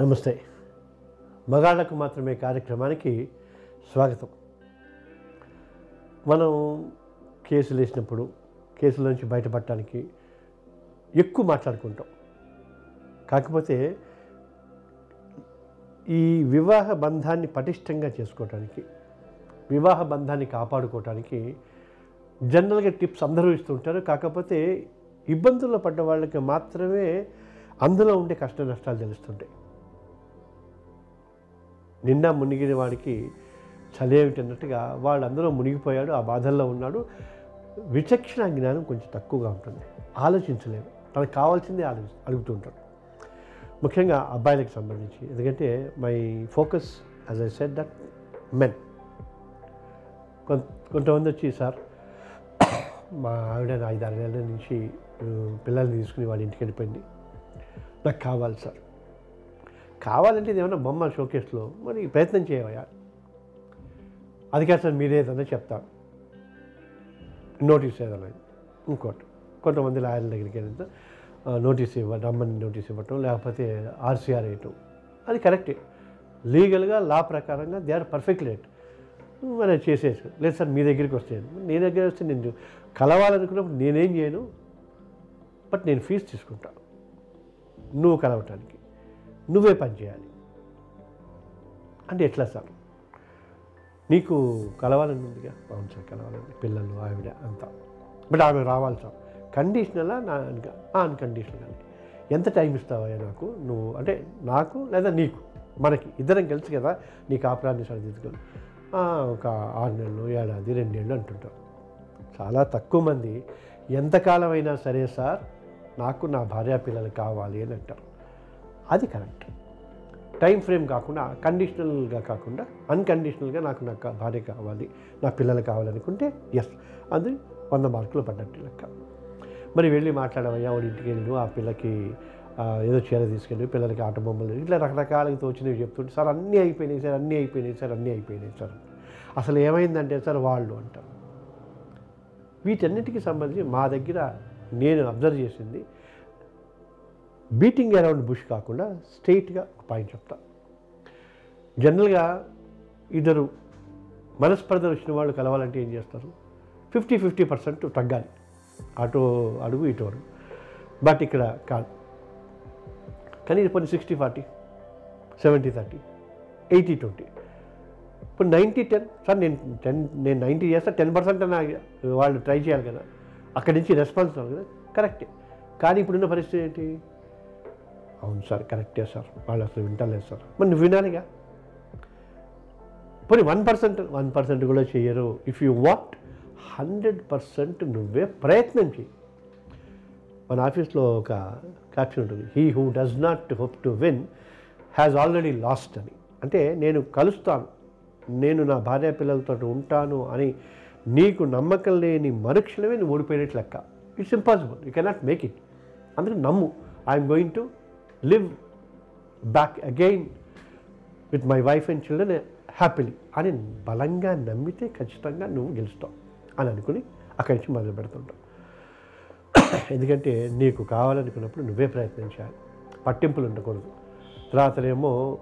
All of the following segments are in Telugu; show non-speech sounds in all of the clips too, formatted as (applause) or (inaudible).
నమస్తే. మగాళ్ళకు మాత్రమే కార్యక్రమానికి స్వాగతం. మనం కేసులు వేసినప్పుడు కేసుల నుంచి బయటపడటానికి ఎక్కువ మాట్లాడుకుంటాం. కాకపోతే ఈ వివాహ బంధాన్ని పటిష్టంగా చేసుకోవటానికి వివాహ బంధాన్ని కాపాడుకోవటానికి జనరల్గా టిప్స్ అందరూ ఇస్తుంటారు కాకపోతే ఇబ్బందుల్లో పడ్డ వాళ్ళకి మాత్రమే అందులో ఉండే కష్ట నష్టాలు తెలుస్తుంటాయి. నిండా మునిగిన వాడికి చలేమిటన్నట్టుగా వాడు అందులో మునిగిపోయాడు ఆ బాధల్లో ఉన్నాడు. విచక్షణ జ్ఞానం కొంచెం తక్కువగా ఉంటుంది. ఆలోచించలేము. తనకు కావాల్సిందే ఆలోచి అడుగుతుంటారు ముఖ్యంగా అబ్బాయిలకు సంబంధించి. ఎందుకంటే my focus as I said that men కొంత కొంతమంది వచ్చి సార్ మా ఆవిడ ఐదారు నెలల నుంచి పిల్లల్ని తీసుకుని వాళ్ళ ఇంటికి వెళ్ళిపోయింది. నాకు కావాలి సార్. కావాలంటే ఇది ఏమన్నా బొమ్మ షోకేస్లో? మరి ప్రయత్నం చేయవయా అది కాదు సార్ మీరే ఏదన్నా చెప్తాను నోటీస్ ఏదన్నా ఇంకోటి. కొంతమంది లాయర్ల దగ్గరికి వెళ్తే నోటీస్ ఇవ్వడం రమ్మని నోటీస్ ఇవ్వటం లేకపోతే ఆర్సీఆర్ వేయటం. అది కరెక్టే. లీగల్గా లా ప్రకారంగా దే ఆర్ పర్ఫెక్ట్ రేట్. మరి అది చేసేసి లేదు సార్ మీ దగ్గరికి వస్తాను నేను దగ్గర వస్తే నేను కలవాలనుకున్నప్పుడు నేనేం చేయను బట్ నేను ఫీజు తీసుకుంటాను నువ్వు కలవటానికి. నువ్వే పని చేయాలి. అంటే ఎట్లా సార్? నీకు కలవాలని ఉందిగా? అవును సార్ కలవాలని పిల్లలు ఆవిడ అంతా. బట్ ఆమె రావాలి సార్. కండిషనలా? నా అన్కండిషనల్ అని ఎంత టైం ఇస్తావయ్యా నాకు? నువ్వు అంటే నాకు లేదా నీకు? మనకి ఇద్దరం కలిసి కదా? నీ ఆపరాన్ని సరిదిద్దుకొని ఒక ఆరు నెలలు ఏడాది రెండేళ్ళు అంటుంటారు చాలా తక్కువ మంది ఎంతకాలం అయినా సరే సార్ నాకు నా భార్య పిల్లలు కావాలి అని అంటారు. అది కరెక్ట్. టైం ఫ్రేమ్ కాకుండా కండిషనల్గా కాకుండా అన్కండిషనల్గా నాకు నా భార్య కావాలి నా పిల్లలు కావాలనుకుంటే ఎస్ అది వంద మార్కులు పడ్డట్టు లెక్క. మరి వెళ్ళి మాట్లాడమయ్యా వాడి ఇంటికి వెళ్ళి ఆ పిల్లకి ఏదో చీర తీసుకెళ్ళి పిల్లలకి ఆట బొమ్మలు ఇట్లా రకరకాలుగా తోచినవి చెప్తుంటే సార్ అన్నీ అయిపోయినాయి సార్ అన్నీ అయిపోయినాయి సార్ అన్నీ అయిపోయినాయి సార్. అసలు ఏమైందంటే సార్ వాళ్ళు అంటారు. వీటన్నిటికీ సంబంధించి మా దగ్గర నేను అబ్జర్వ్ చేసింది బీటింగ్ అరౌండ్ బుష్ కాకుండా స్ట్రైట్గా ఒక పాయింట్ చెప్తా. జనరల్గా ఇద్దరు మనస్పర్ధలు వచ్చిన వాళ్ళు కలవాలంటే ఏం చేస్తారు? ఫిఫ్టీ ఫిఫ్టీ పర్సెంట్ తగ్గాలి. అటు అడుగు ఇటు అడుగు. బట్ ఇక్కడ కాదు. కానీ ఇప్పుడు sixty forty seventy thirty eighty twenty. ఇప్పుడు నైంటీ టెన్ సార్ నేను టెన్ నేను నైంటీ చేస్తా టెన్ పర్సెంట్ అన్న వాళ్ళు ట్రై చేయాలి కదా. అక్కడి నుంచి రెస్పాన్స్ కదా. కరెక్టే. కానీ ఇప్పుడున్న పరిస్థితి ఏంటి? అవును సార్ కరెక్టే సార్. వాళ్ళు అసలు వింటలేదు సార్. మరి నువ్వు వినాలిగా? పోనీ వన్ పర్సెంట్ వన్ పర్సెంట్ కూడా చేయరు if you what hundred percent నువ్వే ప్రయత్నం చేయి మన ఆఫీస్లో ఒక క్యాప్షన్ ఉంటుంది. He who does not hope to win has already lost అని. అంటే నేను కలుస్తాను. నేను నా భార్య పిల్లలతో ఉంటాను అని నీకు నమ్మకం లేని మరుక్షణమే నువ్వు ఓడిపోయినట్లు లెక్క. It's impossible you cannot make it అందుకు నమ్ము. I'm going to live back again with my wife and children happily అని బలంగా నమ్మితే ఖచ్చితంగా నువ్వు గెలుస్తావు అని అనుకుని అక్కడి నుంచి మొదలు పెడుతుంటావు. (coughs) ఎందుకంటే నీకు కావాలనుకున్నప్పుడు నువ్వే ప్రయత్నం చేయాలి. పట్టింపులు ఉండకూడదు. తర్వాతనేమో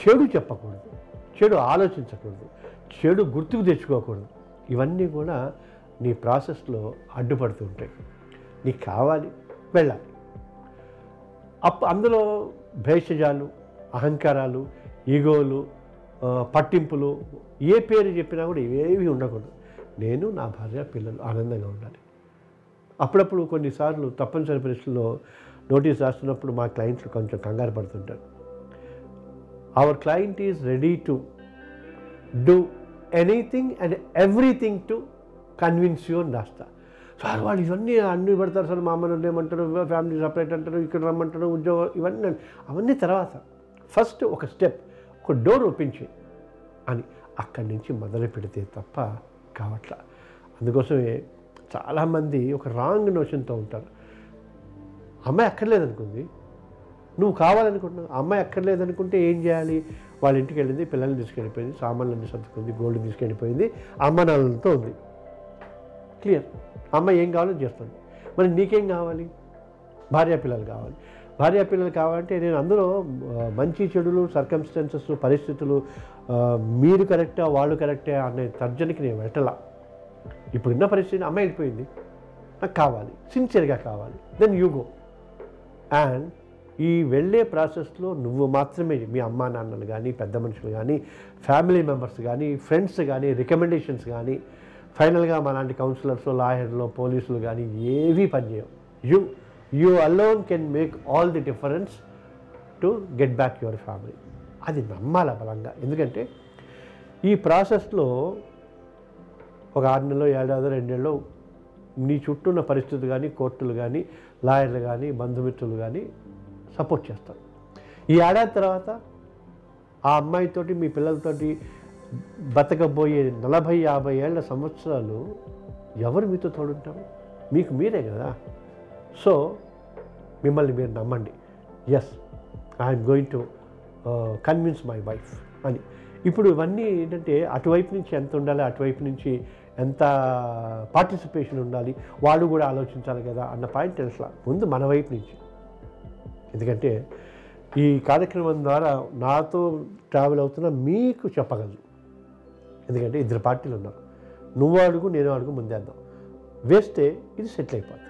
చెడు చెప్పకూడదు. చెడు ఆలోచించకూడదు. చెడు గుర్తుకు తెచ్చుకోకూడదు. ఇవన్నీ కూడా నీ ప్రాసెస్లో అడ్డుపడుతూ ఉంటాయి. నీకు కావాలి వెళ్ళాలి. అప్ అందులో భేషజాలు అహంకారాలు ఈగోలు పట్టింపులు ఏ పేరు చెప్పినా కూడా ఇవేవి ఉండకూడదు. నేను నా భార్య పిల్లలు ఆనందంగా ఉండాలి. అప్పుడప్పుడు కొన్నిసార్లు తప్పనిసరి పరిస్థితుల్లో నోటీస్ రాస్తున్నప్పుడు మా క్లయింట్లు కొంచెం కంగారు పడుతుంటారు. Our client is ready to do anything and everything to convince you అని రాస్తా సార్ వాళ్ళు ఇవన్నీ అన్నీ పెడతారు సార్ మా అమ్మని ఏమంటారు ఫ్యామిలీ సపరేట్ అంటారు ఇక్కడ రమ్మంటారు ఉద్యోగం ఇవన్నీ. అవన్నీ తర్వాత ఫస్ట్ ఒక స్టెప్ ఒక డోర్ ఓపెన్ చేయి అని అక్కడి నుంచి మొదలు పెడితే తప్ప కావట్లా. అందుకోసమే చాలామంది ఒక రాంగ్ నోషన్తో ఉంటారు. అమ్మాయి అక్కర్లేదనుకుంది. నువ్వు కావాలనుకుంటున్నావు. అమ్మాయి అక్కర్లేదనుకుంటే ఏం చేయాలి? వాళ్ళ ఇంటికి వెళ్ళింది పిల్లల్ని తీసుకెళ్ళిపోయింది సామాన్లన్నీ సర్దుకుంది గోల్డ్ తీసుకెళ్ళిపోయింది అమ్మ నాన్నలతో ఉంది. క్లియర్. అమ్మాయి ఏం కావాలో చేస్తుంది. మరి నీకేం కావాలి? భార్య పిల్లలు కావాలి. భార్య పిల్లలు కావాలంటే నేను అందులో మంచి చెడులు సర్కమ్స్టెన్సెస్ పరిస్థితులు మీరు కరెక్టా వాళ్ళు కరెక్టా అనే తర్జనకి నేను వెళ్ళటలా. ఇప్పుడున్న పరిస్థితి అమ్మాయి వెళ్ళిపోయింది. నాకు కావాలి. సిన్సియర్గా కావాలి. దెన్ యూ గో అండ్ ఈ వెళ్ళే ప్రాసెస్లో నువ్వు మాత్రమే మీ అమ్మా నాన్నలు కానీ పెద్ద మనుషులు కానీ ఫ్యామిలీ మెంబర్స్ కానీ ఫ్రెండ్స్ కానీ రికమెండేషన్స్ కానీ ఫైనల్గా మా లాంటి కౌన్సిలర్స్ లాయర్లు పోలీసులు కానీ ఏవీ పనిచేయవు. You you alone can make all the difference to get back your family అది నమ్మాల బలంగా? ఎందుకంటే ఈ ప్రాసెస్లో ఒక ఆరు నెలలో ఏడాది రెండేళ్ళు నీ చుట్టూ ఉన్న పరిస్థితులు కానీ కోర్టులు కానీ లాయర్లు కానీ బంధుమిత్రులు కానీ సపోర్ట్ చేస్తారు. ఈ ఏడాది తర్వాత ఆ అమ్మాయితోటి మీ పిల్లలతోటి బతకబోయే నలభై యాభై ఏళ్ళ సంవత్సరాలు ఎవరు మీతో తోడుంటారు? మీకు మీరే కదా. సో మిమ్మల్ని మీరు నమ్మండి. Yes I'm going to convince my wife అని. ఇప్పుడు ఇవన్నీ ఏంటంటే అటువైపు నుంచి ఎంత ఉండాలి అటువైపు నుంచి ఎంత పార్టిసిపేషన్ ఉండాలి వాళ్ళు కూడా ఆలోచించాలి కదా అన్న పాయింట్ తెలుసా ముందు మన వైపు నుంచి. ఎందుకంటే ఈ కార్యక్రమం ద్వారా నాతో ట్రావెల్ అవుతున్న మీకు చెప్పగలను. ఎందుకంటే ఇద్దరు పార్టీలు ఉన్నారు. నువ్వు అడుగు నేను అడుగు ముందేద్దాం. వేస్తే ఇది సెటిల్ అయిపోతుంది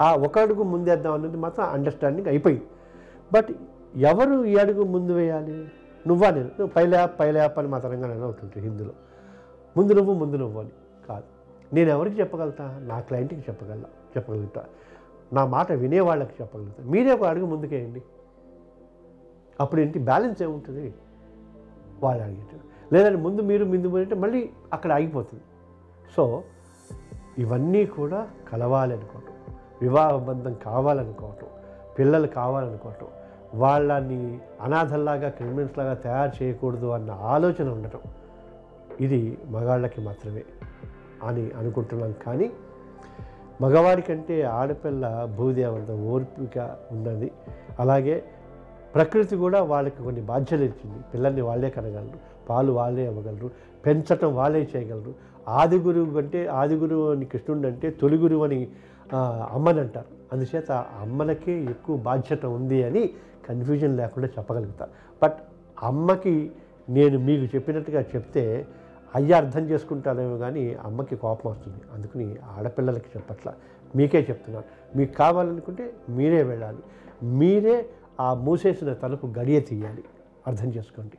ఆ ఒక అడుగు ముందేద్దాం అనేది మాత్రం అండర్స్టాండింగ్ అయిపోయింది. బట్ ఎవరు ఈ అడుగు ముందు వేయాలి? నువ్వా నేను? నువ్వు పైలాప్ పైలాప్ అని మా తెలంగాణలో ఉంటుంది హిందీలో ముందు నువ్వు ముందు నువ్వు అని కాదు. నేను ఎవరికి చెప్పగలుగుతా? నా క్లయింట్కి చెప్పగల చెప్పగలుగుతా. నా మాట వినేవాళ్ళకి చెప్పగలుగుతా. మీరే ఒక అడుగు ముందుకేయండి. అప్పుడు ఏంటి బ్యాలెన్స్ ఏముంటుంది? వాళ్ళు అడిగేటప్పుడు లేదంటే ముందు మీరు ముందు అంటే మళ్ళీ అక్కడ ఆగిపోతుంది. సో ఇవన్నీ కూడా కలవాలి అనుకోవటం. వివాహ బంధం కావాలనుకోవటం. పిల్లలు కావాలనుకోవటం. వాళ్ళని అనాథల్లాగా క్రిమినల్స్ లాగా తయారు చేయకూడదు అన్న ఆలోచన ఉండటం. ఇది మగాళ్ళకి మాత్రమే అని అనుకుంటున్నాం కానీ మగవాడి కంటే ఆడపిల్ల భూదేవంత ఓర్పిక ఉన్నది. అలాగే ప్రకృతి కూడా వాళ్ళకి కొన్ని బాధ్యతలు ఇచ్చింది. పిల్లల్ని వాళ్ళే కనగలరు. పాలు వాళ్ళే ఇవ్వగలరు పెంచటం వాళ్ళే చేయగలరు. ఆది గురువు అంటే ఆది గురువు అని కృష్ణుడు అంటే తొలి గురువు అని అమ్మని అంటారు. అందుచేత అమ్మలకే ఎక్కువ బాధ్యత ఉంది అని కన్ఫ్యూజన్ లేకుండా చెప్పగలుగుతా. బట్ అమ్మకి నేను మీకు చెప్పినట్టుగా చెప్తే అయ్య అర్థం చేసుకుంటారేమో కానీ అమ్మకి కోపం వస్తుంది. అందుకని ఆడపిల్లలకి చెప్పట్లా. మీకే చెప్తున్నాను. మీకు కావాలనుకుంటే మీరే వెళ్ళాలి. మీరే ఆ మూసేసిన తలుపు గడియ తీయాలి. అర్థం చేసుకోండి.